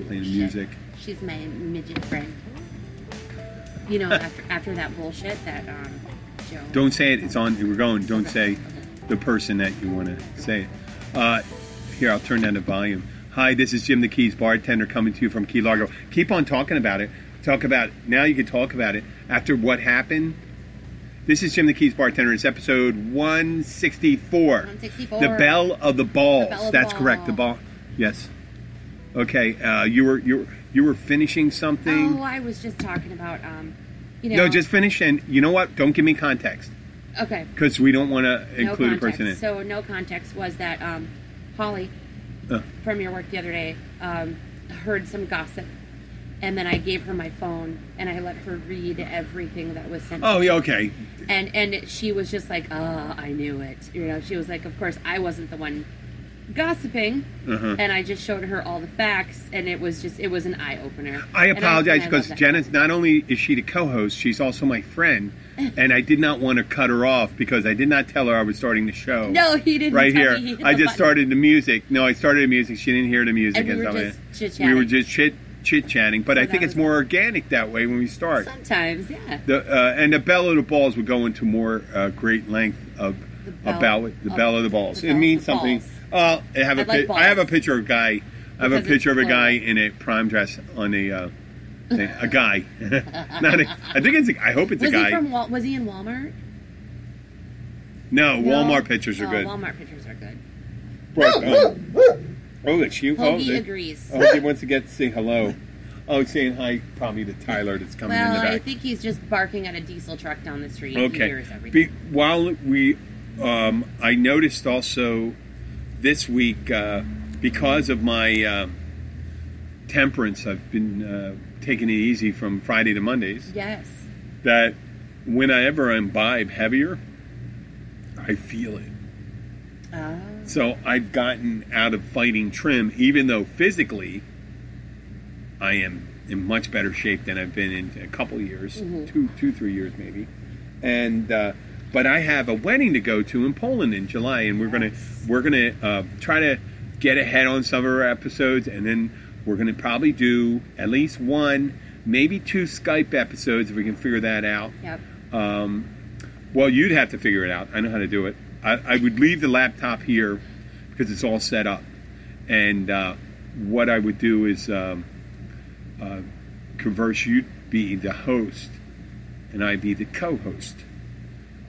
Playing music. She's my midget friend. You know, after after that bullshit that um, Joe. Don't say it. It's on. We're going. Don't say the person that you want to say it. Uh, here, I'll turn down the volume. Hi, this is Jim the Keys bartender coming to you from Key Largo. Keep on talking about it. Talk about now. You can talk about it after what happened. This is Jim the Keys bartender. It's episode 164. 164. The bell of the balls. The bell of the That's correct. The ball. Yes. Okay. Uh, you were you were, you were finishing something. Oh, I was just talking about um, you know. no, just finish. And you know what? Don't give me context okay. because we don't want to No include a context. person in. So no context was that um, Holly Uh. from your work the other day um, heard some gossip, and then I gave her my phone and I let her read everything that was sent. Oh, yeah, okay. and and she was just like, "Oh, I knew it." You know, she was like, "Of course, I wasn't the one gossiping," Uh-huh. and I just showed her all the facts, and it was just it was an eye opener. I apologize because. Jenna's not only is she the co-host, she's also my friend, and I did not want to cut her off because I did not tell her I was starting the show. No, he didn't. right here. he I just button. started the music. No, I started the music. She didn't hear the music. And we were just we chit-chatting. were just chit chit chatting, but So I think it's more organic that way when we start. Sometimes, yeah. The uh, and the bell of the balls would go into more uh, great length of about the of- bell of the balls. the it means something. balls. Uh, I have a I like pi- I have a picture of a guy. I have a Because it's picture of a guy plural. in a prime dress on a uh, a guy. Not a, I think it's. A, I hope it's Was a guy. he from Wal- Was he in Walmart? no? Walmart pictures are Oh, good. Walmart pictures are good. Right, oh, oh, it's you. Oh, Hoagie the- agrees. oh, he wants to get to say hello. Oh, saying hi, probably to Tyler that's coming in well, the I think he's just barking at a diesel truck down the street. He Okay. hears everything. Be, while we, um, I noticed also this week uh, because of my uh, temperance, I've been uh, taking it easy from Friday to Mondays. yes. That whenever I imbibe heavier, I feel it. Oh. So I've gotten out of fighting trim, even though physically I am in much better shape than I've been in a couple years, two, two, three years maybe. And uh, but I have a wedding to go to in Poland in July, and we're gonna we're gonna uh, try to get ahead on some of our episodes, and then we're gonna probably do at least one, maybe two Skype episodes if we can figure that out. Yep. Um, well, you'd have to figure it out. I know how to do it. I, I would leave the laptop here because it's all set up. And uh, what I would do is um, uh, converse. You'd be the host, and I'd be the co-host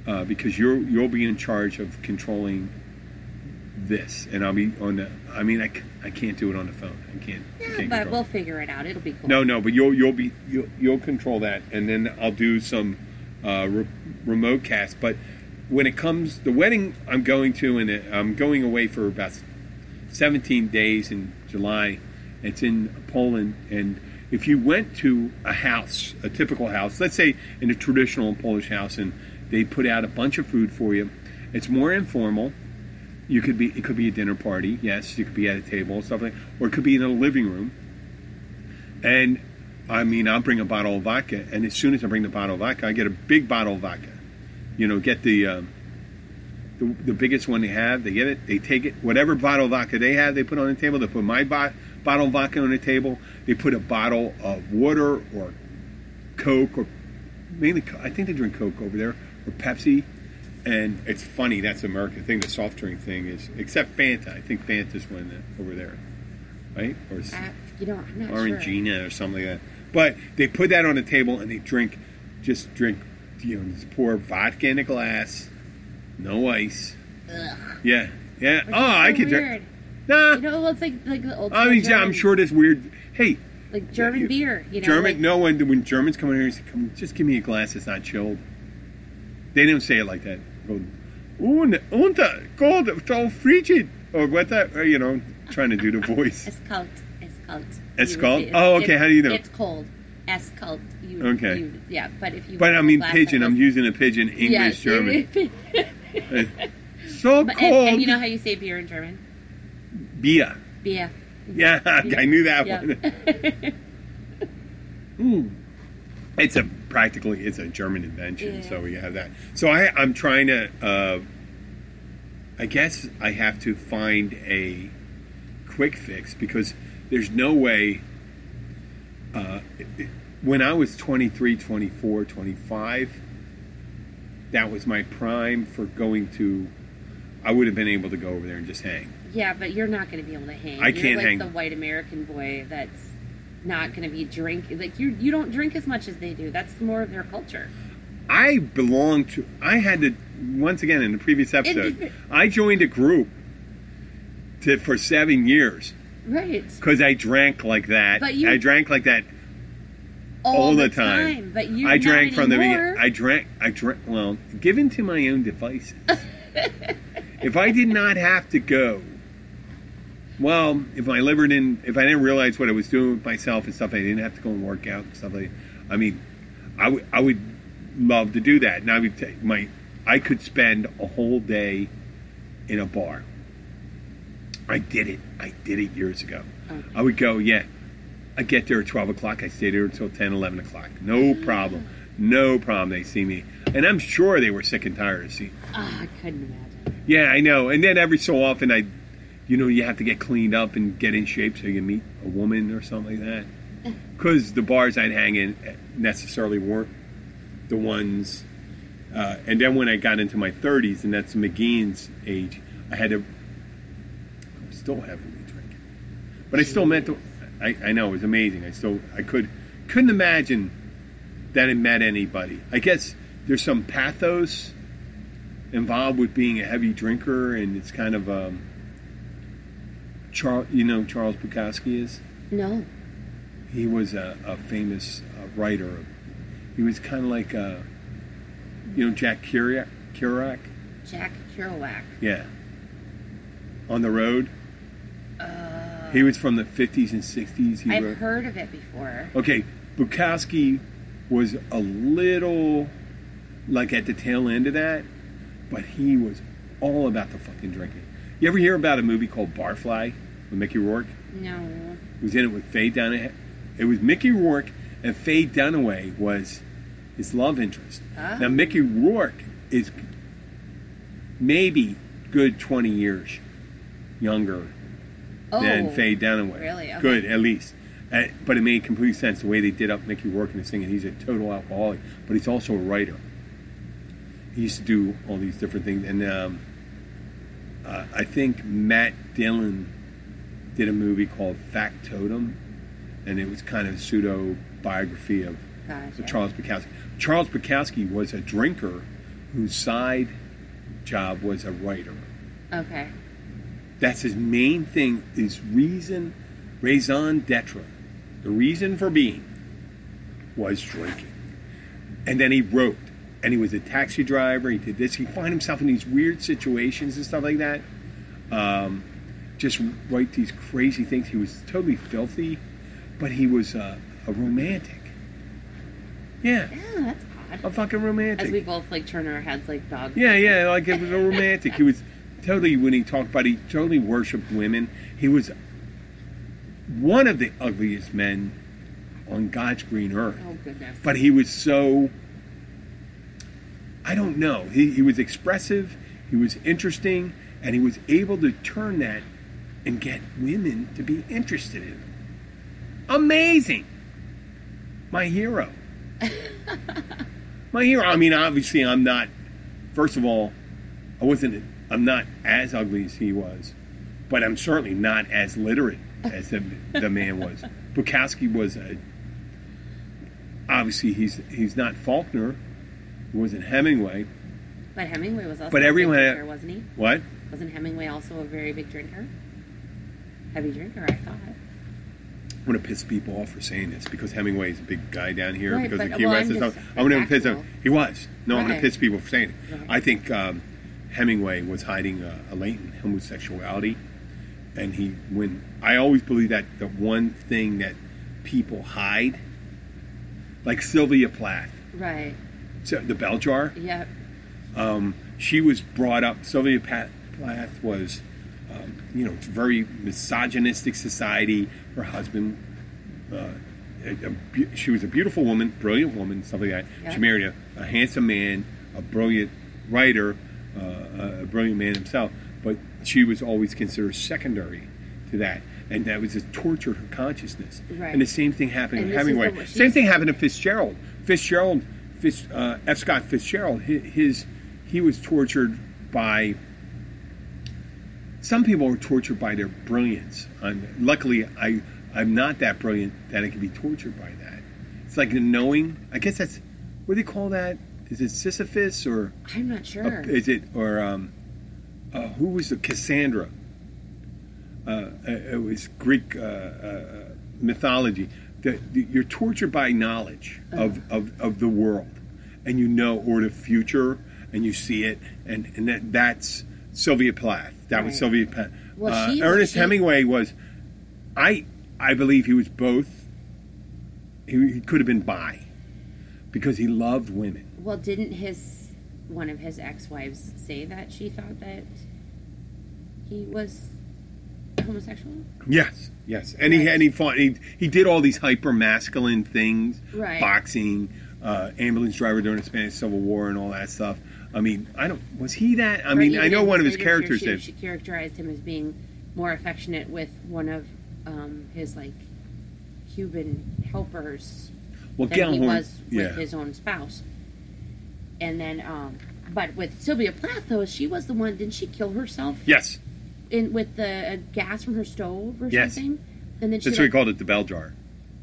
uh, because you're you'll be in charge of controlling this, and I'll be on the. I mean, I, I can't do it on the phone. I can't. I Yeah, can't but we'll it. figure it out. It'll be cool. No, no, but you'll you'll be you'll, you'll control that, and then I'll do some uh, re- remote cast. But when it comes the wedding, I'm going to, and I'm going away for about 17 days in July. It's in Poland, and if you went to a house, a typical house, let's say in a traditional Polish house, and they put out a bunch of food for you, it's more informal. You could be it could be a dinner party, yes. You could be at a table, stuff like, or it could be in a living room. And I mean, I'll bring a bottle of vodka, and as soon as I bring the bottle of vodka, I get a big bottle of vodka. You know, get the um, the, the biggest one they have. They get it. They take it. Whatever bottle of vodka they have, they put on the table. They put my bot, bottle of vodka on the table. They put a bottle of water or Coke or mainly I think they drink Coke over there or Pepsi. And it's funny. That's an American thing. The soft drink thing is except Fanta. I think Fanta's one that- over there, right? Or Uh, you know, I'm not sure. Or something like that. But they put that on the table and they drink, just drink, you know, just pour vodka in a glass, no ice. Ugh. Yeah, yeah. Which oh, so I could drink. Nah, You know, well, it's like like the old. I mean, school I'm sure that's weird. Hey, like German you- beer. You know, German. like, no one when Germans come in here, and say, come, just give me a glass that's not chilled. They didn't say it like that. Go, und, unter, cold, so frigid, or what that, or, you know, trying to do the voice. It's called. It's cult. Escult? Oh, okay, how do you know? It's cold. Escult. You, Okay. you- yeah, but if you. But I mean pidgin. I'm using a pidgin, English, Yes, German. so and, cold. and you know how you say beer in German? Beer. Beer. Yeah, I knew that Yeah. one. Mm. It's a practically it's a German invention, Yeah. so we have that. So I I'm trying to. Uh, I guess I have to find a quick fix because there's no way. Uh, it- when I was 23, 24, 25, that was my prime for going to. I would have been able to go over there and just hang. Yeah, but you're not going to be able to hang. I you're can't like hang. the white American boy that's not going to be drink like you. You don't drink as much as they do. That's more of their culture. I belong to. I had to once again in the previous episode. It- I joined a group to, for seven years Right. because I drank like that. But you- I drank like that all, the, time. But you. I drank from the beginning. I drank. I drank. Well, given to my own devices. if I did not have to go, well, if my liver didn't, if I didn't realize what I was doing with myself and stuff, I didn't have to go and work out and stuff like. I mean, I would. I would love to do that. And I would take my. I could spend a whole day in a bar. I did it. I did it years ago. Okay. I would go, yeah. I get there at 12 o'clock. I stay there until 10, 11 o'clock. No problem. No problem. They see me. And I'm sure they were sick and tired of seeing. Ah, I couldn't imagine. Yeah, I know. And then every so often, I, you know, you have to get cleaned up and get in shape so you can meet a woman or something like that. Because the bars I'd hang in necessarily weren't the ones. Uh, and then when I got into my 30s, and that's McGean's age, I had to. I'm still heavily drinking, but I still met. The, I, I know it was amazing. I still I could couldn't imagine that I met anybody. I guess there's some pathos involved with being a heavy drinker, and it's kind of um, Charles. You know who Charles Bukowski is. No. He was a, a famous uh, writer. He was kind of like, uh, you know, Jack Kerouac. Kerouac, Jack Kerouac. yeah. On the road. Uh, He was from the 50s and 60s. He I've wrote. heard of it before. Okay, Bukowski was a little like at the tail end of that, but he was all about the fucking drinking. You ever hear about a movie called Barfly with Mickey Rourke? No. He was in it with Faye Dunaway. It was Mickey Rourke, and Faye Dunaway was his love interest. Ah. Now, Mickey Rourke is maybe good 20 years younger Oh. than Faye Dunaway. really? Okay. Good, at least. Uh, but it made complete sense the way they did up Mickey Rourke and the singing. He's a total alcoholic, but he's also a writer. He used to do all these different things, and um, uh, I think Matt Dillon did a movie called Factotum, and it was kind of a pseudo biography of Gotcha. Charles Bukowski. Charles Bukowski was a drinker whose side job was a writer. Okay. That's his main thing. His reason, raison d'etre, the reason for being, was drinking. And then he wrote, and he was a taxi driver. He did this. He find himself in these weird situations and stuff like that. Um, just write these crazy things. He was totally filthy, but he was uh, a romantic. Yeah, Yeah, that's odd. a fucking romantic. As we both like turn our heads like dogs. Yeah, yeah, like it was a romantic. He was totally when he talked about he totally worshipped women. He was one of the ugliest men on God's green earth. Oh goodness. But he was so I don't know. He he was expressive, he was interesting, and he was able to turn that and get women to be interested in him. Amazing. My hero. My hero. I mean, obviously, I'm not. First of all, I wasn't. I'm not as ugly as he was, but I'm certainly not as literate as the, the man was. Bukowski was a. Obviously, he's he's not Faulkner. Wasn't Hemingway. But Hemingway was also But a everyone big drinker, wasn't he? What? Wasn't Hemingway also a very big drinker? Heavy drinker, I thought. I'm going to piss people off for saying this because Hemingway's a big guy down here Right, because but- of Key well, West I'm and just stuff. I'm going to piss him. He was. No, I'm gonna piss people for saying it. Right. I think um, Hemingway was hiding a, a latent homosexuality, and he when I always believe that the one thing that people hide, like Sylvia Plath, Right. The bell jar. Yeah. Um, she was brought up. Sylvia Pat- Plath was, um, you know, it's very misogynistic society. Her husband, uh, a, a she was a beautiful woman, brilliant woman, stuff like that. Yeah. She married a, a handsome man, a brilliant writer, uh, a brilliant man himself. But she was always considered secondary to that. And that was a tortured her consciousness. Right. And the same thing happened And is Hemingway. the- Same thing happened to Fitzgerald. Fitzgerald, Fitz, uh, F. Scott Fitzgerald, his, his he was tortured by. Some people are tortured by their brilliance. I'm, luckily, I I'm not that brilliant that I can be tortured by that. It's like knowing. I guess that's what do they call that? Is it Sisyphus or I'm not sure. uh, is it or um, uh, who was the Cassandra? Uh, it was Greek uh, uh, mythology. The, the, you're tortured by knowledge of, of, of the world, and you know, or the future, and you see it, and, and that, that's Sylvia Plath. That was Sylvia Plath. Well, uh, she- Ernest she- Hemingway was, I I believe he was both. He, he could have been bi, because he loved women. Well, didn't his one of his ex-wives say that she thought that he was homosexual? Yes, yes, and he Right. and he fought. He he did all these hyper masculine things, Right. boxing, uh, ambulance driver during the Spanish Civil War, and all that stuff. I mean, I don't. Was he that? I mean, I know one of his characters she, did. She characterized him as being more affectionate with one of um, his like Cuban helpers Well, than he was with yeah, his own spouse. And then, um, but with Sylvia Plath, though, she was the one. Didn't she kill herself yes, in with the uh, gas from her stove or Yes. something? And then she that's what he called it, the bell jar.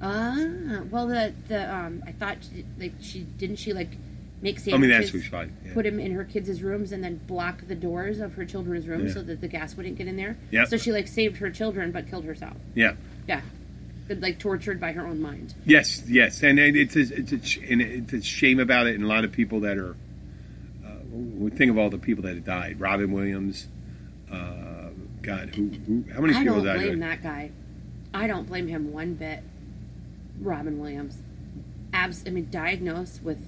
Ah well the the um I thought she, like she didn't she like make I mean, that's what he's fine. Yeah. put him in her kids' rooms and then block the doors of her children's rooms Yeah. so that the gas wouldn't get in there. Yeah. So she like saved her children but killed herself. yeah. Yeah. But, like tortured by her own mind. Yes, yes, and it's a, it's a, and it's a shame about it, and a lot of people that are. Uh, we think of all the people that have died. Robin Williams. Uh, God, who, who? How many I people don't blame that guy. I don't blame him one bit. Robin Williams. Abs I mean diagnosed with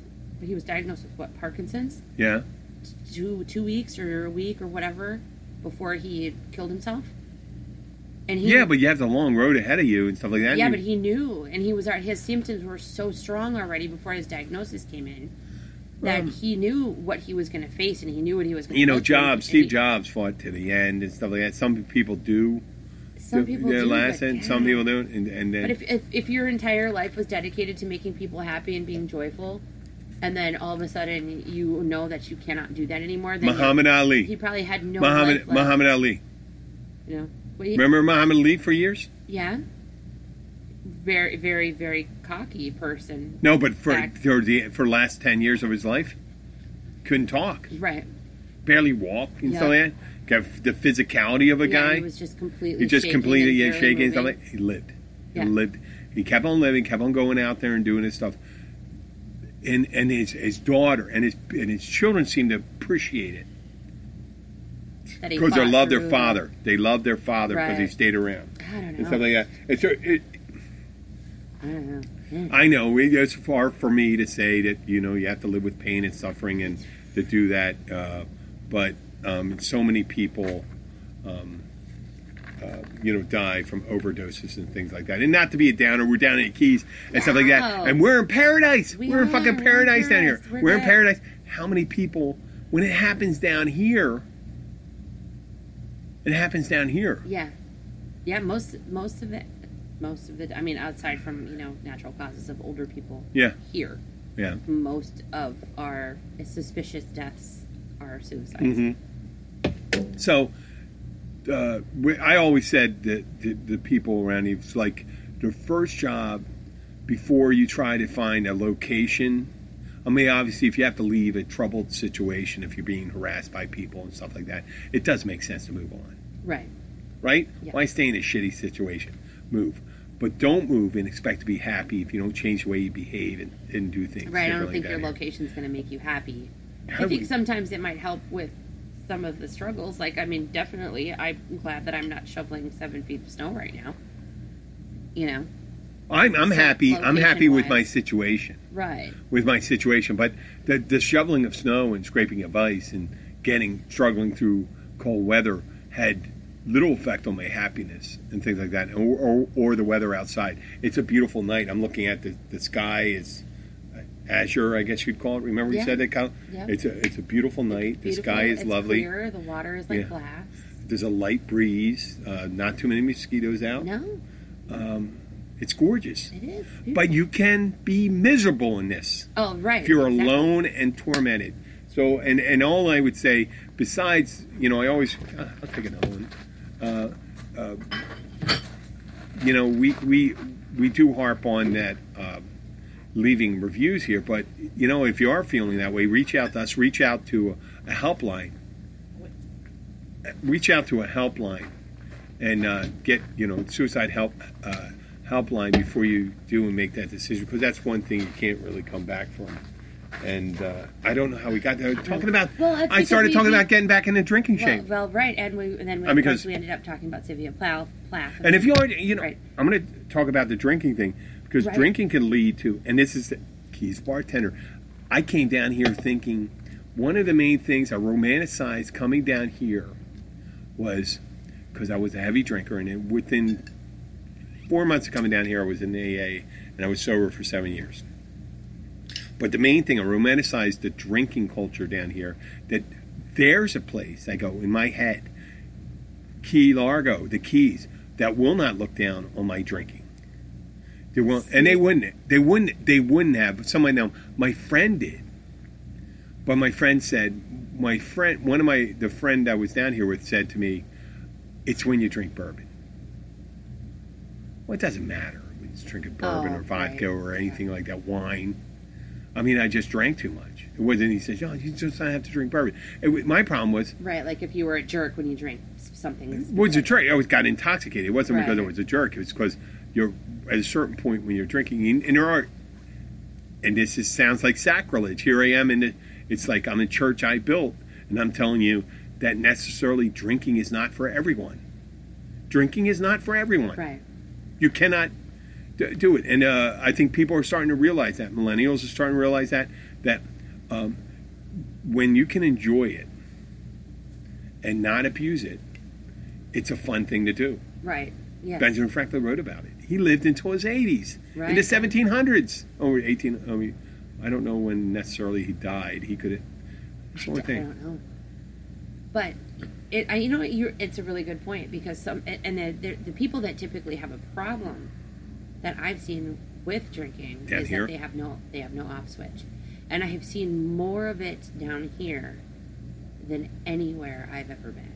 he was diagnosed with what, Parkinson's? Yeah, Two two weeks or a week or whatever before he killed himself. And he yeah, but you have the long road ahead of you and stuff like that. Yeah, but he knew, and he was his symptoms were so strong already before his diagnosis came in that Um, he knew what he was going to face, and he knew what he was going to. you know, Jobs, Steve Jobs fought to the end and stuff like that. Some people do. Some people their do, last but end. Some people don't, and, and then But if, if if your entire life was dedicated to making people happy and being joyful, and then all of a sudden you know that you cannot do that anymore, then Muhammad Ali. he probably had no Muhammad Muhammad Ali. You know, Well, he- Remember Muhammad Ali for years? yeah, very very very cocky person, No, but for Back. for the for last ten years of his life, couldn't talk, right? barely walk, and like that. Got the physicality of a yeah, guy. he was just completely. He just shaking completely yeah, shaking and moving. like He lived. Yeah. He lived. He kept on living, kept on going out there and doing his stuff. And and his his daughter and his and his children seemed to appreciate it because they love their father. They love their father because he stayed around I don't and know. stuff like that. It's a, it, I don't know. I know it's far for me to say that you know you have to live with pain and suffering and to do that, uh, but um, so many people, um, uh, you know, die from overdoses and things like that. And not to be a downer, we're down in the Keys and stuff like that, and we're in paradise. We are in fucking We're in paradise down here. We're We're in paradise. How many people? When it happens down here, it happens down here. Yeah, yeah. Most most of it, most of it. I mean, outside from you know natural causes of older people. Yeah. Here, Yeah. most of our suspicious deaths are suicides. Mhm. So, uh, I always said that the, the people around you, it's like the first job before you try to find a location. I mean, obviously, if you have to leave a troubled situation, if you're being harassed by people and stuff like that, it does make sense to move on, Right. right? Yeah. Why stay in a shitty situation? Move. But don't move and expect to be happy if you don't change the way you behave and, and do things. Right. I don't think your location is going to make you happy. How I think we- sometimes it might help with some of the struggles. Like, I mean, definitely, I'm glad that I'm not shoveling seven feet of snow right now. You know, I'm I'm happy. I'm happy with my situation. right? With my situation, but the the shoveling of snow and scraping of ice and getting struggling through cold weather had little effect on my happiness and things like that, or, or, or the weather outside. It's a beautiful night. I'm looking at the the sky is azure, I guess you'd call it. Remember we Yeah. said that? Kyle? Yeah. It's a it's a beautiful night. The Beautiful. sky is it's lovely. Clear. The water is like Yeah. glass. There's a light breeze. Uh, not too many mosquitoes out. No, It's gorgeous. it is. But you can be miserable in this. oh, right. if you're exactly. alone and tormented. So, and and all I would say, besides, you know, I always, uh, I'll take another one. Uh, uh, you know, we we we do harp on that uh, leaving reviews here, but you know, if you are feeling that way, reach out to us. Reach out to a, helpline. Reach out to a helpline and uh, get you know suicide help uh, helpline before you do and make that decision because that's one thing you can't really come back from. And uh, I don't know how we got there. Talking about, Well, I started we- talking we- about getting back into drinking Well, shape. well, right, and we and then we, Uh, of because- we ended up talking about Sylvia Plath. Plath And if you are, you know, Right. I'm going to talk about the drinking thing because Right. drinking can lead to, and this is keys bartender. I came down here thinking one of the main things I romanticized coming down here was because I was a heavy drinker, and within four months of coming down here, I was in AA, and I was sober for seven years. But the main thing, I romanticized the drinking culture down here. That there's a place I go in my head, Key Largo, the Keys, that will not look down on my drinking. They won't, and they wouldn't. They wouldn't. They wouldn't have. Somebody know. My friend did, but my friend said, my friend, one of my, the friend I was down here with, said to me, "It's when you drink bourbon." Well, it doesn't matter when it's drinking bourbon Oh, or vodka right. or anything like that, wine. I mean, I just drank too much. It wasn't. He says, "Oh, you just don't have to drink bourbon." It, my problem was right, like if you were a jerk when you drink something. was a jerk. I was got intoxicated. It wasn't because I was a jerk. It was because you're at a certain point when you're drinking, and, and there are, and this is, sounds like sacrilege. Here I am, in the, it's like I'm in church I built, and I'm telling you that necessarily drinking is not for everyone. Drinking is not for everyone. Right. You cannot d- do it, and uh, I think people are starting to realize that. Millennials are starting to realize that that um, when you can enjoy it and not abuse it, it's a fun thing to do. Right. Yeah. Benjamin Franklin wrote about it. He lived until his 80s, in the 1700s. Oh, 18. I mean, I don't know when necessarily he died. He could have. That's the only I don't know. But it, I, you know, you're, it's a really good point because some and the, the the people that typically have a problem that I've seen with drinking Down is here? that they have no they have no off switch, and I have seen more of it down here than anywhere I've ever been.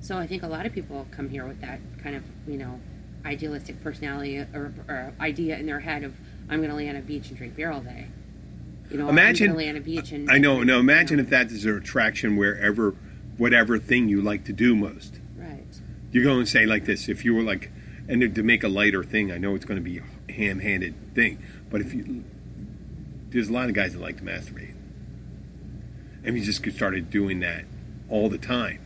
So I think a lot of people come here with that kind of you know idealistic personality or, or idea in their head of I'm going to lay on a beach and drink beer all day. You know, Imagine- I'm lay on a beach and I know. No, you imagine know, if that is an attraction wherever, whatever thing you like to do most. right. You go and say like this: if you were like, and to- to make a lighter thing, I know it's going to be a ham-handed thing, but if you, there's a lot of guys that like to masturbate, and you just started doing that all the time.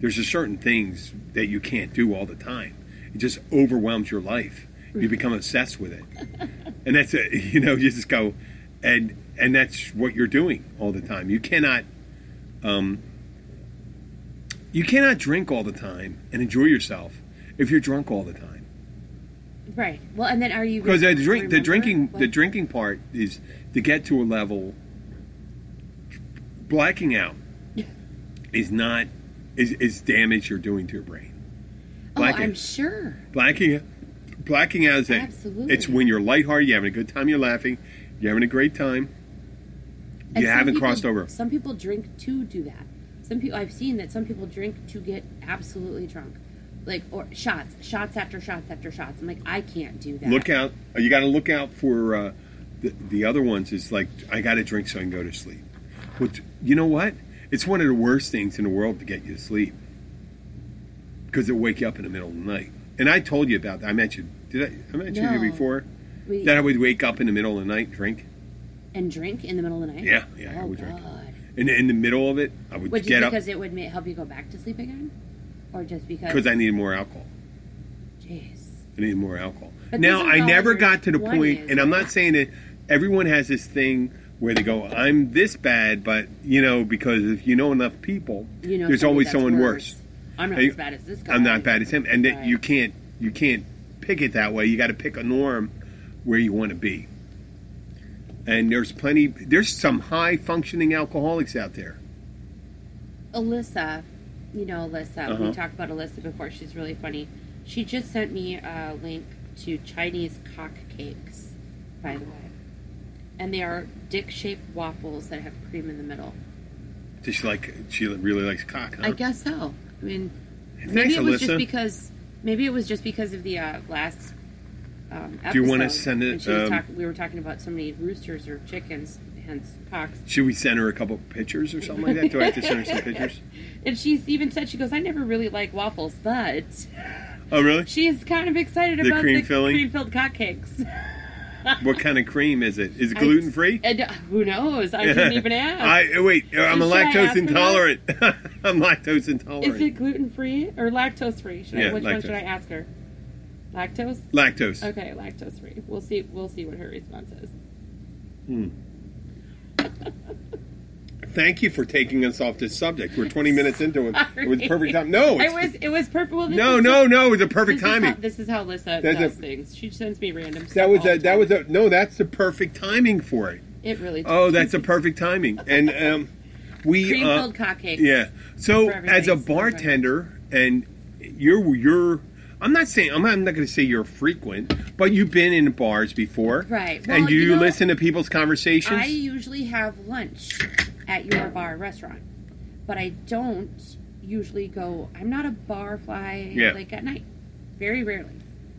There's just certain things that you can't do all the time. It just overwhelms your life. You become obsessed with it, and that's it. You know, you just go, and and that's what you're doing all the time. You cannot. Um, you cannot drink all the time and enjoy yourself if you're drunk all the time. Right. Well, and then are you Because the drink, the drinking, the drinking part is to get to a level. Blacking out is not is is damage you're doing to your brain. Oh, I'm sure. Blacking, blacking out is that Absolutely. it's when you're lighthearted, you're having a good time, you're laughing, you're having a great time. And You haven't people- crossed over. Some people drink to do that. Some people I've seen that some people drink to get absolutely drunk, like or shots, shots after shots after shots. I'm like, I can't do that. Look out! You got to look out for uh, the the other ones. Is like I got to drink so I can go to sleep. But you know what? It's one of the worst things in the world to get you to sleep because it'll wake you up in the middle of the night. And I told you about that. I mentioned did I? I mentioned No. you before We- that I would wake up in the middle of the night drink. and drink in the middle of the night. Yeah, yeah, I Oh would drink. God. in, in the middle of it, I would Which get up because it would help you go back to sleep again, or just because? because I needed more alcohol. Jeez. I needed more alcohol. But now I never got to the 20s, point, and I'm not saying that everyone has this thing where they go, "I'm this bad," but you know, because if you know enough people, You know, there's always someone worse. I'm not as bad as this guy. I'm not bad as him, and that Right. you can't you can't pick it that way. You got to pick a norm where you want to be. And there's plenty. There's some high functioning alcoholics out there. Alyssa, you know Alyssa. Uh-huh. We talked about Alyssa before. She's really funny. She just sent me a link to Chinese cock cakes, by the way, and they are dick-shaped waffles that have cream in the middle. Does she like? She really likes cock. Huh? I guess so. I mean, Thanks, maybe it was Alyssa. just because maybe it was just because of the uh, last. Um, Do you wanna send it, um, talk- we were talking about so many roosters or chickens, hence cocks. Should we send her a couple pictures or something like that? Do I have to send her some pictures? And she's even said she goes, I never really like waffles, but Oh, really? she's kind of excited The about cream the filling? cream-filled cocks. What kind of cream is it? Is it gluten free? Who knows? I didn't even ask. I wait. I'm a Should I lactose ask her that? intolerant. I'm lactose intolerant. Is it gluten free or lactose free? Should I, Yeah, which one should I ask her? Lactose. lactose? Okay, lactose free. We'll see. We'll see what her response is. Hmm. Thank you for taking us off this subject. We're 20 minutes into it. It was perfect time. No, it was. It was perfect. Well, no, is no, no. It was a This perfect is, how, timing. this is how Lisa That's does a- things. She sends me random. stuff That was a, that was a no. That's the perfect timing for it. It really. Oh, that's a perfect timing. And um, we cream uh, filled cupcakes. Yeah. So as a bartender, and you're you're. I'm not saying I'm not, not going to say you're frequent, but you've been in bars before, Right. Well, and do you you, know, listen to people's conversations? I usually have lunch at your bar restaurant, but I don't usually go. I'm not a bar fly Yeah. like at night. Very rarely.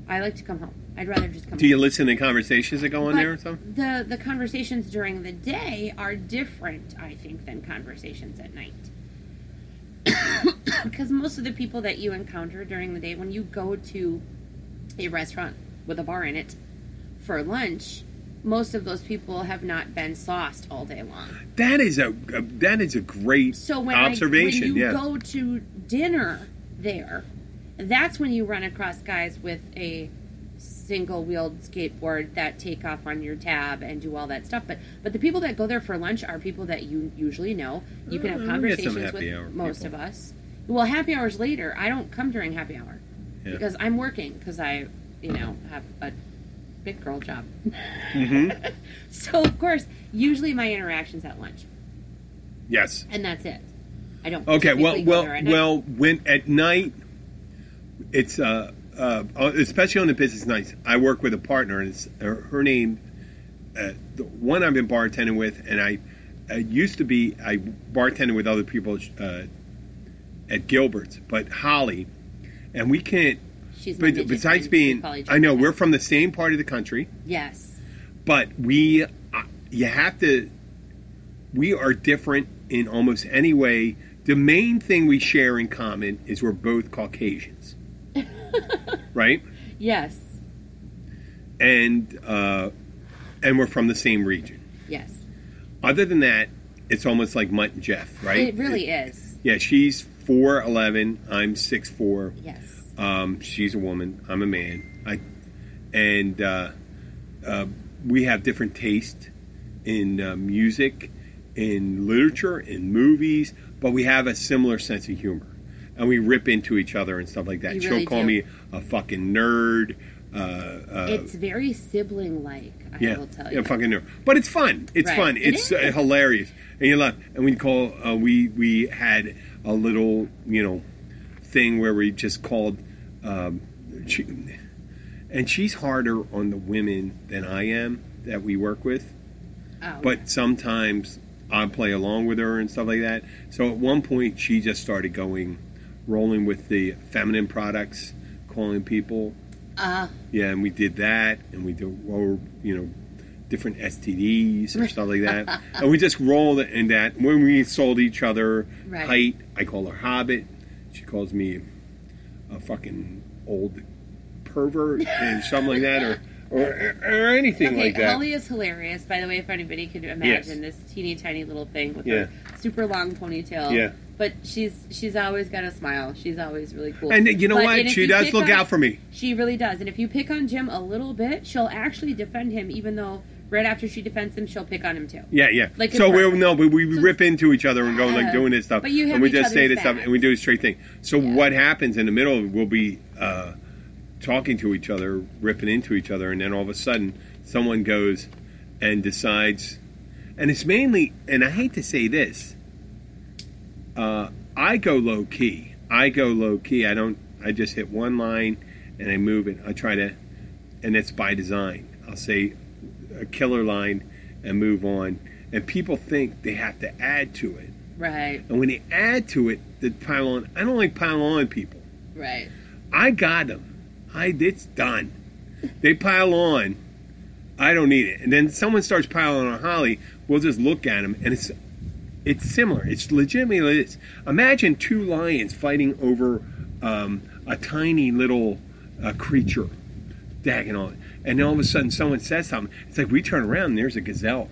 I like to come home. I'd rather just come. do you listen to conversations that go on But there or something? The the conversations during the day are different, I think, than conversations at night. Because most of the people that you encounter during the day, when you go to a restaurant with a bar in it for lunch, most of those people have not been sauced all day long. That is a, a that is a great So when observation. I, when you yeah. go to dinner there, that's when you run across guys with a single wheeled skateboard that take off on your tab and do all that stuff. But but the people that go there for lunch are people that you usually know. You can have mm, some conversations with most people. of us. Well, happy hours later. I don't come during happy hour Yeah. because I'm working because I you know have a big girl job. Mhm. so of course, usually my interactions at lunch, Yes. and that's it. I don't. Okay. Well, well, there at night. well. When at night, it's uh, uh, especially on the business nights. I work with a partner, and it's her, her name. Uh, the one I've been bartending with, and I, I used to be I bartended with other people uh, at Gilbert's, but Holly, and we can't. She's But besides being, I know we're from the same part of the country, yes, but we, uh, you have to. We are different in almost any way. The main thing we share in common is we're both Caucasians, right? yes, And uh, and we're from the same region. yes. Other than that, it's almost like Mutt and Jeff, right? It really is. Yeah, she's four eleven. I'm six four. Yes, Um, she's a woman. I'm a man. I and uh, uh, we have different taste in uh, music, in literature, in movies, but we have a similar sense of humor, and we rip into each other and stuff like that. You She'll really call do. me a fucking nerd. Uh, uh, it's very sibling-like. I yeah, will tell yeah, fucking nerd. But it's fun. It's Right. fun. It It's uh, hilarious. And you love. And we call. Uh, we we had a little you know thing where we just called. Um, she, and she's harder on the women than I am that we work with. Oh, But sometimes I play along with her and stuff like that. So at one point, she just started going, rolling with the feminine products, calling people. uh, Yeah, and we did that, and we do, or you know, different STDs or stuff like that, and we just rolled in that. When we sold each other Right. height, I call her Hobbit. She calls me a fucking old pervert and something like that, or or, or anything Okay, like that. Holly is hilarious. By the way, if anybody could imagine this teeny tiny little thing with Yeah. her super long ponytail. Yeah. But she's she's always got a smile. She's always really cool. And you know But- what? She does look on- out for me. She really does. And if you pick on Jim a little bit, she'll actually defend him, even though right after she defends him, she'll pick on him too. Yeah, yeah. Like so we no, but we So- rip into each other and go like doing this stuff, But you have and we just say this stuff, and we do a straight thing. So Yeah. what happens in the middle? We'll be uh, talking to each other, ripping into each other, and then all of a sudden, someone goes and decides, and it's mainly, and I hate to say this, uh, I go low key. I go low key. I don't. I just hit one line and I move it. I try to, and it's by design. I'll say a killer line and move on. And people think they have to add to it. Right, And when they add to it, they pile on. I don't like pile on people. right. I got them. I it's done. They pile on. I don't need it. And then someone starts piling on Holly. We'll just look at them, and it's it's similar. It's legitimately it is. Imagine two lions fighting over um, a tiny little uh, creature, dagging on, and then all of a sudden someone says something. It's like we turn around and there's a gazelle.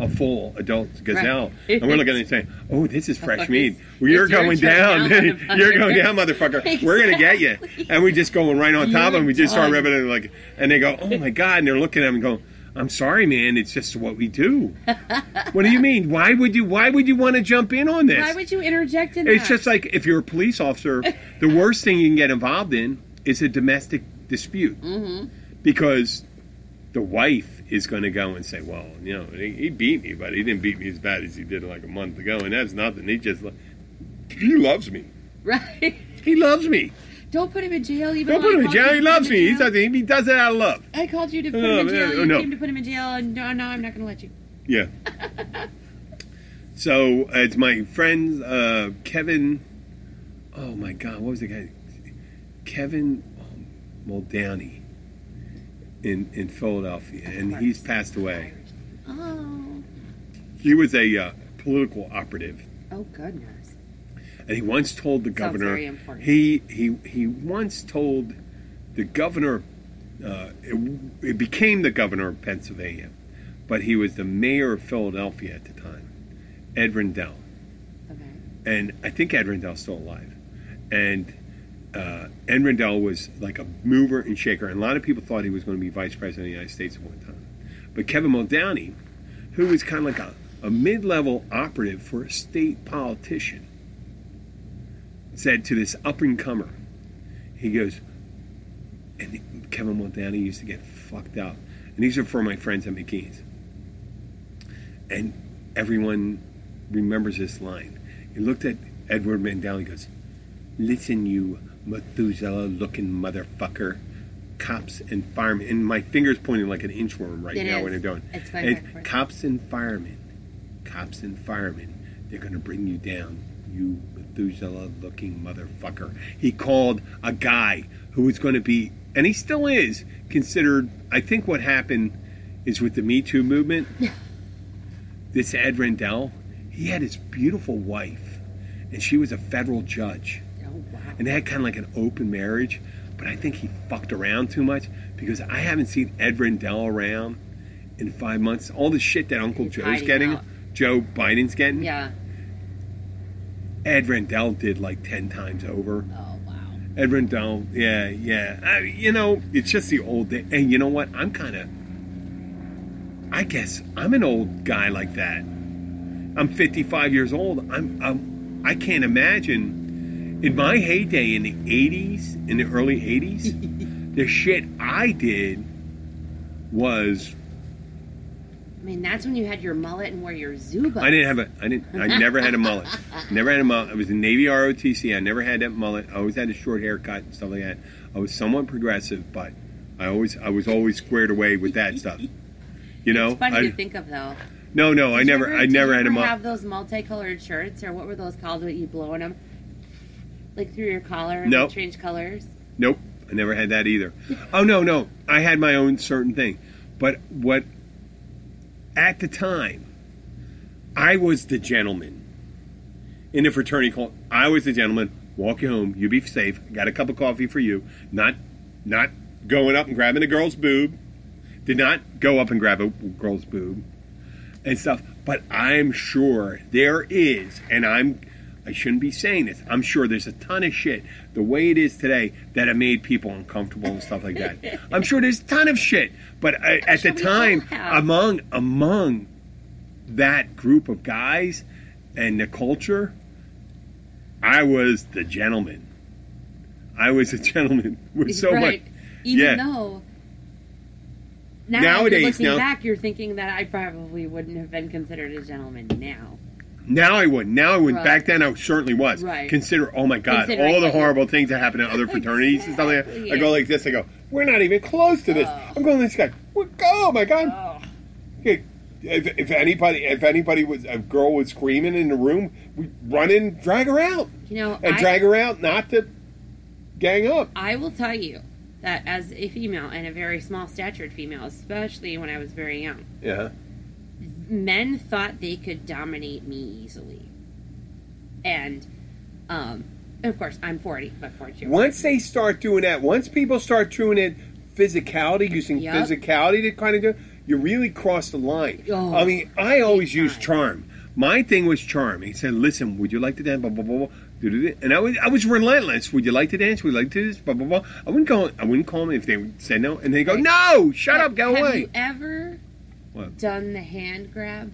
A full adult gazelle, Right. and we're looking at it saying, "Oh, this is fresh meat. Well, you're going turn down. you're going down, motherfucker. We're gonna get you." And we just going right on top of them. We just start ripping it like, and they go, "Oh my god!" And they're looking at them and going, "I'm sorry, man. It's just what we do." what do you mean? Why would you? Why would you want to jump in on this? Why would you interject in it's that? just like if you're a police officer, the worst thing you can get involved in is a domestic dispute Mm-hmm. Because the wife is going to go and say, "Well, you know, he, he beat me, but he didn't beat me as bad as he did like a month ago, and that's nothing. He just he loves me. right. He loves me." Don't put him in jail. Even Don't put him in jail. He loves me. He does, he does it out of love. I called you to put him in jail. oh, You no. came to put him in jail, and no, no, I'm not going to let you. Yeah. so uh, it's my friend uh, Kevin. Oh my God, what was the guy? Kevin um, Muldowney in in Philadelphia, and he's passed away. Oh, He was a uh, political operative, oh goodness. and he once told the Sounds governor. very important. He he he once told the governor. Uh, it, it became the governor of Pennsylvania, but he was the mayor of Philadelphia at the time, Ed Rendell. Okay. and I think Ed Rendell's still alive. And uh, Ed Rendell was like a mover and shaker, and a lot of people thought he was going to be vice president of the United States at one time. But Kevin Muldowney, who was kind of like a, a mid-level operative for a state politician, said to this up-and-comer, he goes, and Kevin Muldowney used to get fucked up. And these are for my friends at McKean's. And everyone remembers this line. He looked at Ed Rendell. He goes, "Listen, you Methuselah-looking motherfucker, cops and firemen." And my finger's pointing like an inchworm right It now is. when they're doing. It's going And back and forth. cops and firemen, cops and firemen. They're going to bring you down, you Methuselah-looking motherfucker. He called a guy who was going to be, and he still is, considered. I think what happened is with the Me Too movement this Ed Rendell, he had his beautiful wife, and she was a federal judge. And they had kind of like an open marriage. But I think he fucked around too much because I haven't seen Ed Rendell around in five months. All the shit that Uncle He's Joe's getting, out. Joe Biden's getting, Yeah. Ed Rendell did like ten times over. Oh wow. Ed Rendell, yeah, yeah. I, you know, it's just the old day. And you know what? I'm kind of, I guess I'm an old guy like that. I'm 55 years old. I'm, I'm I can't imagine in my heyday in the 80s, in the early 80s, the shit I did was I mean, that's when you had your mullet and wore your Zubaz. I didn't have a I didn't I never had a mullet. Never had a mullet. I was in Navy ROTC. I never had that mullet. I always had a short haircut and stuff like that. I was somewhat progressive, but I always I was always squared away with that stuff. You know? It's funny I, to think of though. no, no, I Did you never ever- I never had a mullet. Have those multicolored shirts, or what were those called that you blow in them, like through your collar and Nope. change colors? Nope, I never had that either. Oh no, no, I had my own certain thing, but what at the time I was the gentleman in the fraternity called. I was the gentleman. Walk you home. You be safe. Got a cup of coffee for you. Not, not going up and grabbing a girl's boob. Did not go up and grab a girl's boob and stuff. But I'm sure there is, and I'm I shouldn't be saying this. I'm sure there's a ton of shit the way it is today that have made people uncomfortable and stuff like that. I'm sure there's a ton of shit, but uh, at the sure time, among among that group of guys and the culture, I was the gentleman. I was a gentleman with so right. much. Even yeah. though now Nowadays, looking now- back, you're thinking that I probably wouldn't have been considered a gentleman now. Now I wouldn't. Now I wouldn't. Right. Back then I certainly was. Right. Consider, oh my God, Considering all the horrible things that happen in other fraternities and stuff like that. Exactly. I go like this. I go, we're not even close to this. Oh. I'm going to this guy. Oh my God. Oh, Okay, If, if anybody, if anybody was a girl was screaming in the room, we run in, drag her out, you know, and I, drag her out, not to gang up. I will tell you that as a female and a very small statured female, especially when I was very young, Yeah. Men thought they could dominate me easily. And, um, of course, I'm 40, but 42. Once they start doing that, once people start doing it, physicality, using Yep. physicality to kind of do, you really cross the line. Oh, I mean, I always use charm. My thing was charm. He said, "Listen, would you like to dance?" Blah blah blah. blah. And I was I was relentless. Would you like to dance? Would you like to this? Blah blah blah. I wouldn't call. I wouldn't call them if they said no, and they go. "No, shut up, go Have away." you ever What? done the hand grab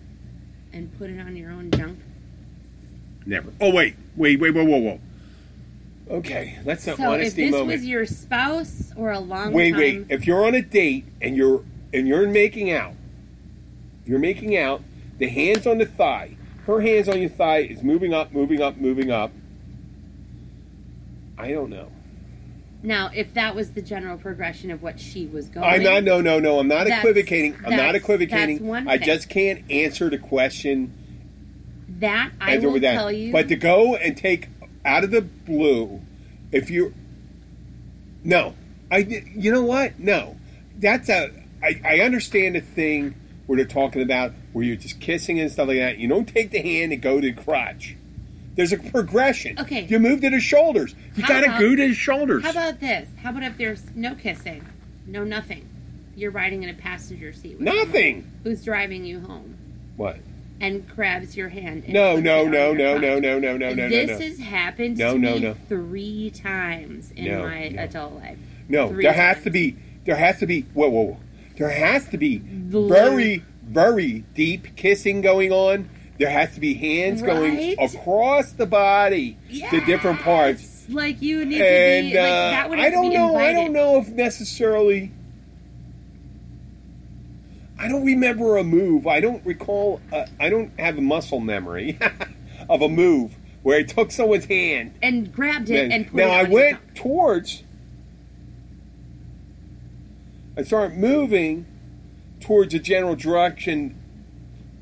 and put it on your own junk? Never. Oh wait, wait, wait, whoa, whoa, whoa. Okay, that's an So if this moment. was your spouse or a long wait, time, wait. If you're on a date and you're and you're making out, you're making out. The hands on the thigh. Her hands on your thigh is moving up, moving up, moving up. I don't know. Now if that was the general progression of what she was going, I'm not. No, no, no. I'm not That's- equivocating. I'm not equivocating. that's one I thing. just can't answer the question. that I will that. tell you. But to go and take out of the blue, if you, no, I. You know what? No, that's a. I, I understand the thing where they're talking about where you're just kissing and stuff like that. You don't take the hand and go to the crotch. There's a progression. Okay. You move to the shoulders. You How gotta about- go to the shoulders. How about this? How about if there's no kissing, no nothing? You're riding in a passenger seat. With Nothing. Who's driving you home what? and grabs your hand? And No, no, no, no, no, no, no, no, no, no, This no. has happened No, to no, me no. three times in No, my no. adult life. No, Three there has to be. There has to be. Whoa, whoa, whoa. There has to be very, very deep kissing going on. There has to be hands going across the body to different parts. Like you need And to be. Like, uh, that would I don't know. I don't know if necessarily. I don't remember a move. I don't recall. Uh, I don't have a muscle memory of a move where I took someone's hand And grabbed it and put now it I went towards. I started moving towards a general direction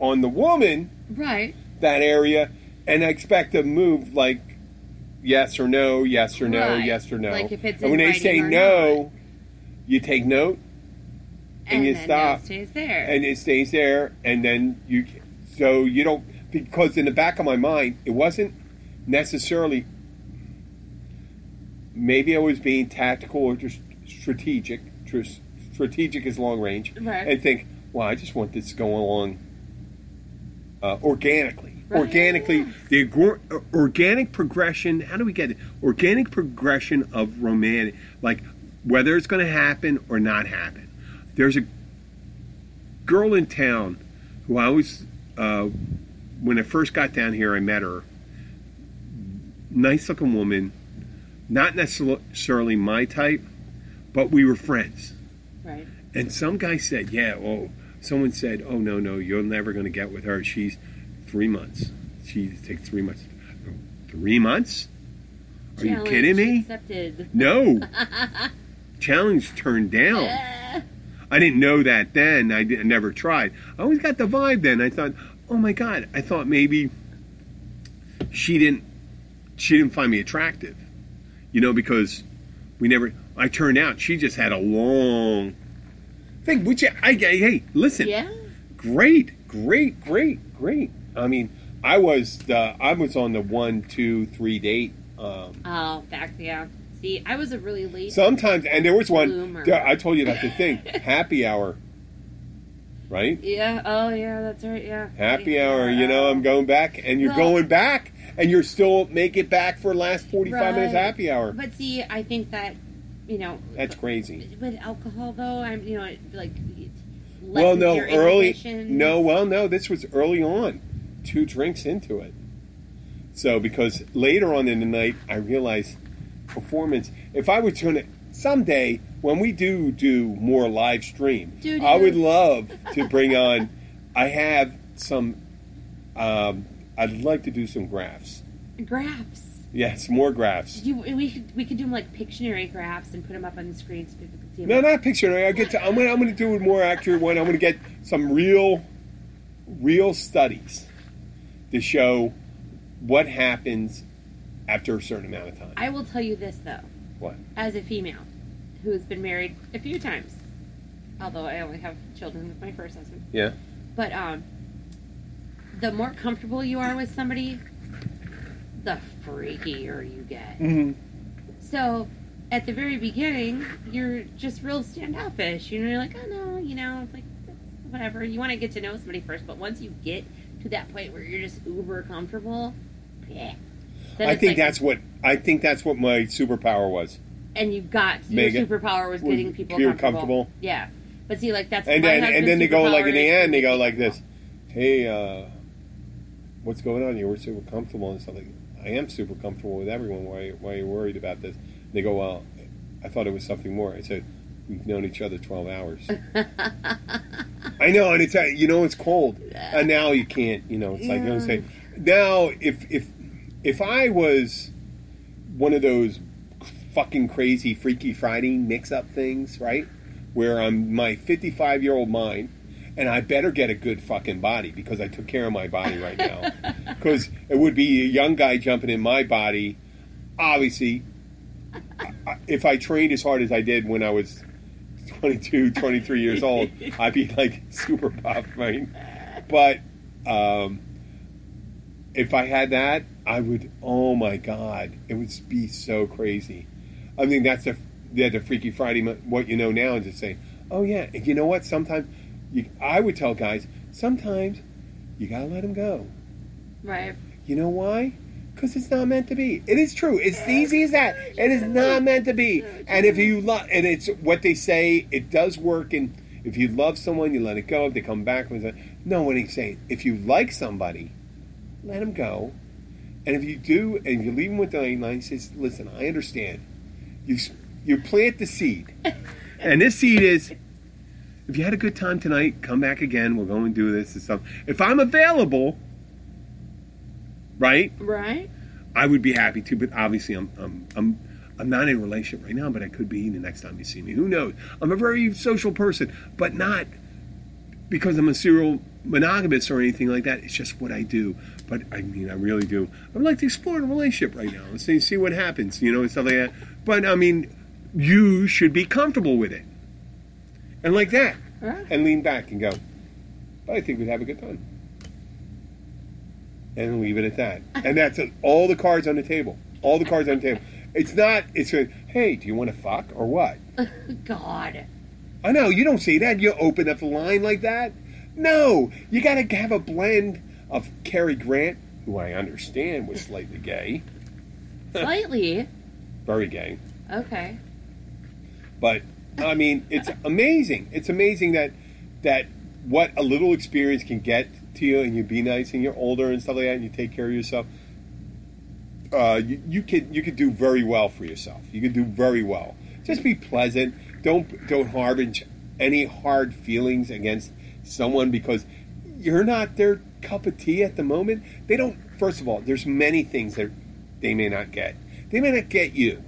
on the woman Right. that area, and I expect to move like yes or no, yes or no, Right. yes or no. Like if it's and when they say no, you take note And you then stop. It stays there. and it stays there, and then you. So you don't because in the back of my mind, it wasn't necessarily. Maybe I was being tactical or just strategic. Tr- Strategic is long range, Right. and think, well, I just want this to go along uh, organically. Right. Organically, the agor- uh, organic progression. How do we get it? Organic progression of romantic, like whether it's going to happen or not happen. There's a girl in town who I was uh, when I first got down here. I met her. Nice looking woman, not necessarily my type, but we were friends. right. And some guy said, "Yeah, well." Someone said, "Oh no, no, you're never going to get with her. She's three months. She takes three months. Three months? Are you kidding me? Accepted. No. Challenge turned down. I didn't know that then. I didn't, never tried. I always got the vibe then. I thought, oh my god. I thought maybe she didn't. She didn't find me attractive, you know, because we never. I turned out she just had a long thing. Which I, I hey, listen, Yeah. great, great, great, great. I mean, I was the I was on the one, two, three date. Um, Oh, back yeah. See, I was a really late. Sometimes, and there was one. Bloomer. I told you about the thing. Happy hour. right? Yeah. Oh, yeah. That's right. Yeah. Happy Yeah. hour, you know, I'm going back, and you're Well- going back, and you're still make it back for last 45 minutes happy hour. But see, I think that you know That's crazy. with alcohol though. I'm you know like. Well, no, early. No, well, no, this was early on, two drinks into it. So, because later on in the night, I realized performance. If I was going to someday when we do do more live stream. I would love to bring on. I have some. Um, I'd like to do some graphs. graphs. Yes, more graphs. You, we could we could do them like Pictionary graphs and put them up on the screen so people could see No, not picture. I get to. I'm gonna. I'm gonna do a more accurate one. I'm gonna get some real, real studies to show what happens after a certain amount of time. I will tell you this though, What? as a female who has been married a few times, although I only have children with my first husband. Yeah. But um, the more comfortable you are with somebody, the freakier you get. Mm-hmm. So at the very beginning, you're just real standoffish. You know, you're like, oh no, you know, like whatever. You want to get to know somebody first, but once you get to that point where you're just uber comfortable, yeah. I think like- that's what. I think that's what my superpower was. and you got your superpower was getting people comfortable. comfortable. Yeah, but see, like that's And then and then they go like in the end, they go like this. Hey, uh, what's going on? You were super comfortable and something. I am super comfortable with everyone. Why? Why are you worried about this? They go, well, I thought it was something more. I said, we've known each other twelve hours. I know, and it's you know it's cold, and now you can't. You know, it's like you know, say now if if if I was one of those fucking crazy Freaky Friday mix-up things, right? Where I'm my 55 year old mind, and I better get a good fucking body because I took care of my body right now. Because it would be a young guy jumping in my body. Obviously, if I trained as hard as I did when I was 22, 23 years old, I'd be like super buff, right? But um, if I had that, I would. Oh my god, it would be so crazy. I mean, that's the yeah, the Freaky Friday. What you know now is to say, oh yeah, and you know what? Sometimes you, I would tell guys, sometimes you gotta let them go. right. You know why? Because it's not meant to be. It is true. It's easy as that. It is not meant to be. And if you love, and it's what they say, it does work. And if you love someone, you let it go. If they come back with it, no. What he's saying, if you like somebody, let them go. And if you do, and you leave them with the line, he says, "Listen, I understand. You you plant the seed, and this seed is." If you had a good time tonight, come back again. We'll go and do this and stuff. If I'm available, right? Right. I would be happy to, but obviously I'm I'm I'm I'm not in a relationship right now, but I could be the next time you see me. Who knows? I'm a very social person, but not because I'm a serial monogamous or anything like that. It's just what I do. But I mean, I really do. I would like to explore a relationship right now and see see what happens, you know, and stuff like that. But I mean, you should be comfortable with it, and like that, Right. and lean back and go. But I think we'd have a good time. And leave it at that. And that's all the cards on the table. All the cards on the table. It's not, it's a, hey, do you want to fuck or what? God. I know, you don't say that. You open up the line like that. No, you got to have a blend of Cary Grant, who I understand was slightly gay, Slightly. very gay. Okay. But I mean, it's amazing. It's amazing that that what a little experience can get to you, and you be nice, and you're older and stuff like that, and you take care of yourself. Uh, you, you you could do very well for yourself. You could do very well. Just be pleasant. Don't don't harbor any hard feelings against someone because you're not their cup of tea at the moment. They don't. First of all, there's many things that they may not get. They may not get you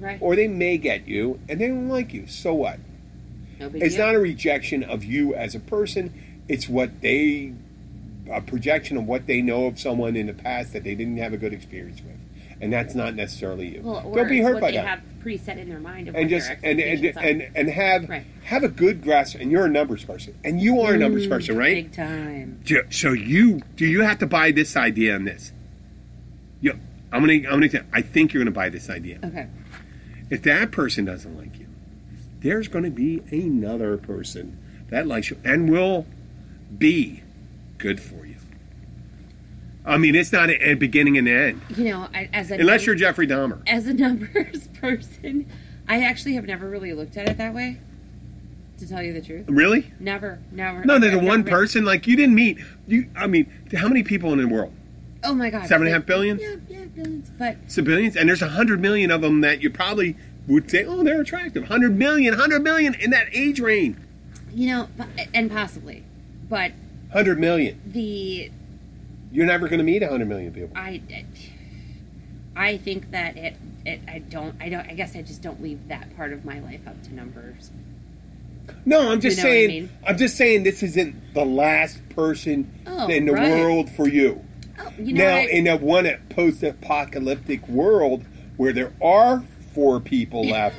Right. or they may get you and they don't like you. So what? no It's deal. not a rejection of you as a person. It's what they a projection of what they know of someone in the past that they didn't have a good experience with, and that's not necessarily you. well, don't be hurt by they that. have preset in their mind and just and and, and and have Right. have a good grasp. And you're a numbers person, and you are a numbers person, right? Big time. Do- So you do you have to buy this idea on this? You, I'm gonna I'm gonna. I think you're gonna buy this idea. Okay. If that person doesn't like you, there's going to be another person that likes you and will be good for you. I mean, it's not a, a beginning and end. You know, as a Unless num- you're Jeffrey Dahmer. as a numbers person, I actually have never really looked at it that way. To tell you the truth, Really? never, never. No, there's one person. Like, you didn't meet. You. I mean, how many people in the world? Oh my god, Seven and a half billion? Yeah, yeah, billions. But Civilians? And there's a hundred million of them that you probably would say, oh, they're attractive. Hundred million, hundred million in that age range. you know, and possibly, but Hundred million. the You're never going to meet a hundred million people. I, I think that it, it. I don't. I don't. I guess I just don't leave that part of my life up to numbers. No, I'm just You know I saying. mean? I'm just saying this isn't the last person Oh, in the right. world for you. You know, now, I, in a one post-apocalyptic world where there are four people left,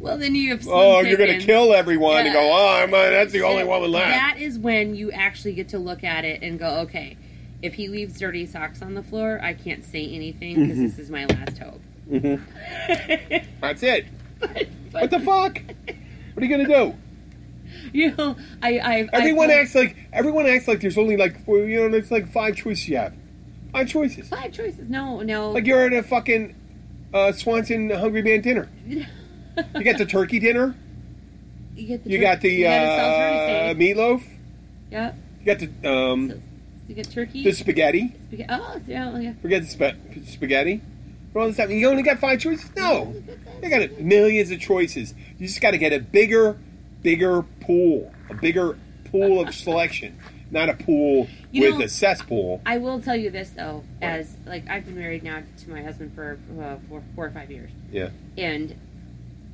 well, then you have. Oh, you're going to kill everyone and go, oh, uh, that's the only one left. That is when you actually get to look at it and go, okay, if he leaves dirty socks on the floor, I can't say anything because Mm-hmm. this is my last hope. That's it. But, What the fuck? What are you going to do? You know, I, I, Everyone I, acts like everyone acts like there's only like you know there's like five choices you have. Five choices. five choices. No, no. Like you're at a fucking uh, Swanson Hungry Man dinner. You got the turkey dinner. you get the You tur- got the you uh, meatloaf. Yep. You got the um, You get turkey. the spaghetti. spaghetti. Oh, yeah, yeah. Forget the spa- spaghetti. For all this time, you only got five choices. No, you got millions of choices. You just got to get a bigger, bigger pool, a bigger pool of selection, not a pool You with know- a cesspool. I will tell you this though, as like I've been married now to my husband for uh, four, four or five years, Yeah, and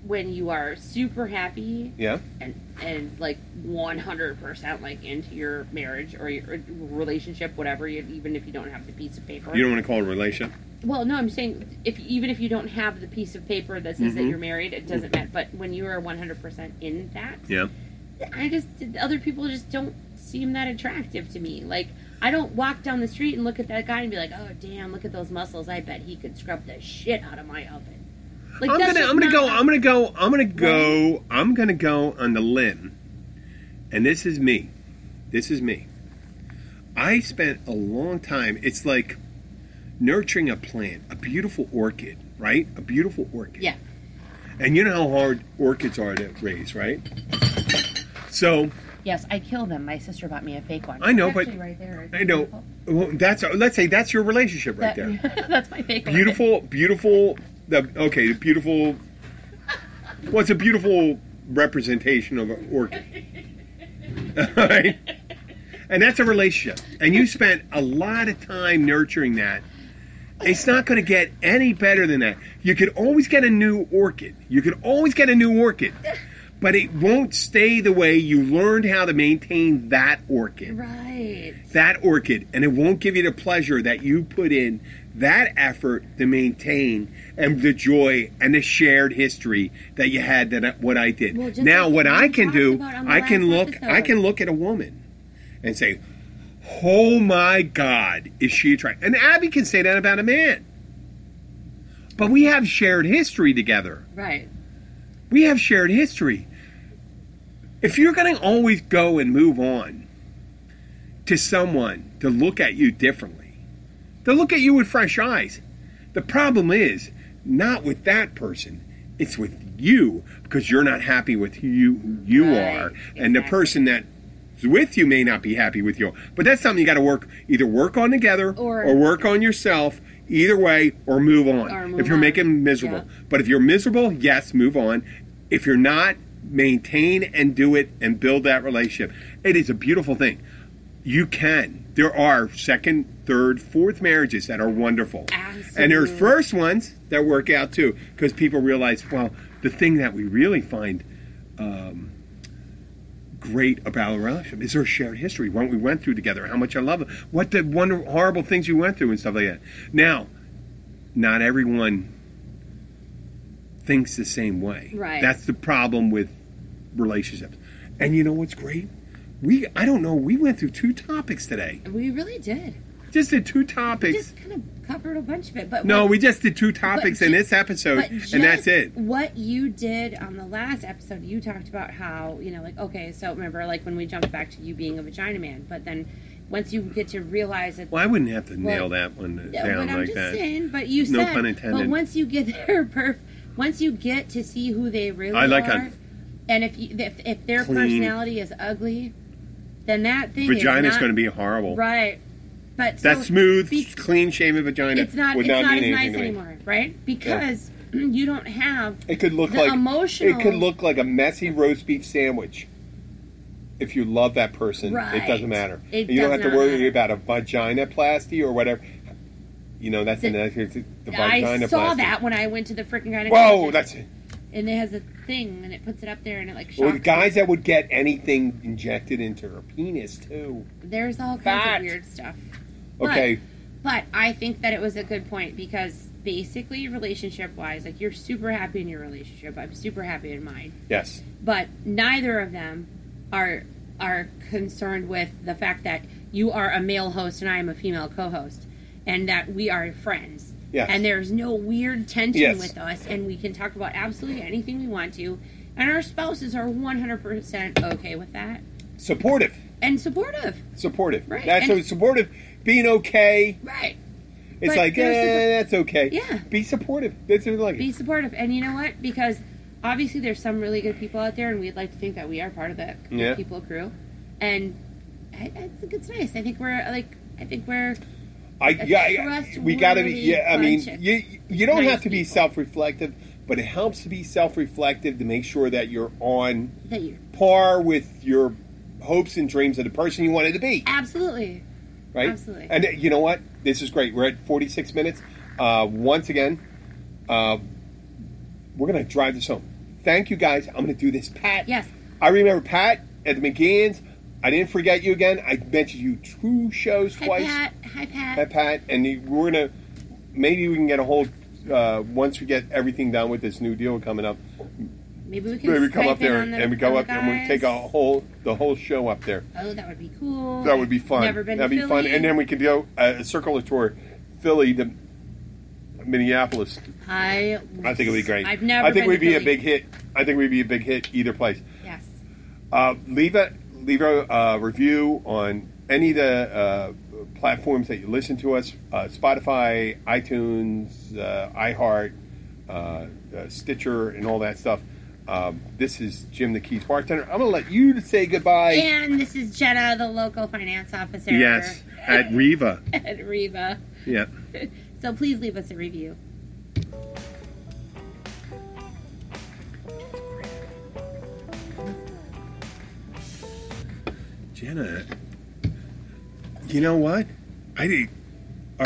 when you are super happy yeah. and and like one hundred percent like into your marriage or your relationship, whatever, you, even if you don't have the piece of paper. You don't want to call it a relation. Well, no, I'm saying if even if you don't have the piece of paper that says that Mhm. you're married, it doesn't matter. But when you are one hundred percent in that, Yeah. I just other people just don't seem that attractive to me. Like I don't walk down the street and look at that guy and be like, "Oh, damn, look at those muscles. I bet he could scrub the shit out of my oven." Like I'm that's gonna, just I'm gonna not go, I'm gonna go, I'm gonna go, I'm gonna go on the limb, and this is me. This is me. I spent a long time. It's like nurturing a plant, a beautiful orchid, right? A beautiful orchid. Yeah. And you know how hard orchids are to raise, right? So Yes, I kill them. My sister bought me a fake one. I know, It's but- right there. I know well, that's let's say that's your relationship right there. That's my fake one. beautiful, beautiful. The okay, the beautiful. Well, a beautiful representation of an orchid, right? And that's a relationship. And you spent a lot of time nurturing that. It's not going to get any better than that. You could always get a new orchid. You could always get a new orchid, but it won't stay the way you learned how to maintain that orchid Right. that orchid and it won't give you the pleasure that you put in that effort to maintain and the joy and the shared history that you had that what I did. Well, now like what I can do, about on the I can look I can look at a woman and say, "Oh my god, is she attractive?" And Abby can say that about a man. But we have shared history together. Right. We have shared history. If you're going to always go and move on to someone to look at you differently, to look at you with fresh eyes, the problem is not with that person, it's with you because you're not happy with who you, who you Right, are. And the person that's with you may not be happy with you. But that's something you got to work either work on together Or- or work on yourself. Either way, or move on. Or move if you're on. making miserable, Yeah. but if you're miserable, yes, move on. If you're not, maintain and do it and build that relationship. It is a beautiful thing. You can. There are second, third, fourth marriages that are wonderful. And there's first ones that work out too because people realize, well, the thing that we really find um, great about a relationship is our shared history, what we went through together, how much I love it, what the wonder, horrible things you went through, and stuff like that. Now, not everyone thinks the same way. Right. That's the problem with relationships. And you know what's great? We I don't know. We went through two topics today. We really did. Just did two topics. just kind of covered a bunch of it. But no, what- we just did two topics but in this episode, and that's it. What you did on the last episode, you talked about how you know, like okay, so remember, like when we jumped back to you being a vagina man, but then once you get to realize that. Well, I wouldn't have to nail that one down like just that. saying. But you said, No pun intended. But once you get there, perf, once you get to see who they really I like are, and if you, if, if their Clean- personality is ugly, then that thing Vagina's is going to be horrible. right. But That so smooth, be- clean shaven vagina it's not would it's not, not, mean as anything nice to me. anymore, right? Because you don't have It could look The like emotional- It could look like a messy roast beef sandwich. If you love that person, it doesn't matter. It you don't does have to not worry matter. about a vagina plasty or whatever. You know, that's the, The- the, the I saw plasty. that when I went to the freaking gynecologist. Whoa, that's it. and it has a thing and it puts it up there and it like shocks well, the guys that would get anything injected into her penis too. There's all kinds Fat. of weird stuff. But- Okay, But I think that it was a good point because basically, relationship wise, like you're super happy in your relationship. I'm super happy in mine. yes, But neither of them are are concerned with the fact that you are a male host and I am a female co-host, and that we are friends. Yes. And there's no weird tension Yes. with us, and we can talk about absolutely anything we want to, and our spouses are 100% okay with that supportive, and supportive. supportive. Right, That's and- so supportive. Being okay, Right. it's But like eh, that's okay. Yeah. be supportive. That's what I like. be supportive and you know what because obviously there's some really good people out there and we'd like to think that we are part of that Yeah. people crew and I, I think it's nice i think we're like i think we're I a yeah, I- we got to be. trustworthy Yeah, I mean, bunch of you you don't nice have to be people. self-reflective, but it helps to be self-reflective to make sure that you're on that you par with your hopes and dreams of the person you wanted to be. absolutely Right? Absolutely. And you know what? This is great. We're at 46 minutes. Uh, once again, uh, we're gonna drive this home. Thank you guys. I'm gonna do this, Pat. yes I remember Pat at the McGann's. I didn't forget you again. I mentioned you two shows hi twice. pat hi pat Hi, Pat, and you- we're gonna maybe we can get a hold uh, once we get everything done with this new deal coming up. Maybe we can Maybe come up there the- and we go up the and we take a whole the whole show up there. oh that would be cool That would be fun. never been That'd be fun, and then we could go uh, a circular tour, Philly to Minneapolis. i I think it'd be great. i've never I think we'd be a big hit. I think we'd be a big hit either place. yes Uh, leave a leave a uh, review on any of the uh, platforms that you listen to us: uh, Spotify, iTunes, uh, iHeart, uh, uh, Stitcher, and all that stuff. Um, this is Jim the Keys bartender. I'm going to let you say goodbye. and this is jenna the local finance officer Yes, at Riva. at riva Yeah. so please leave us a review Jenna, you know what? I did,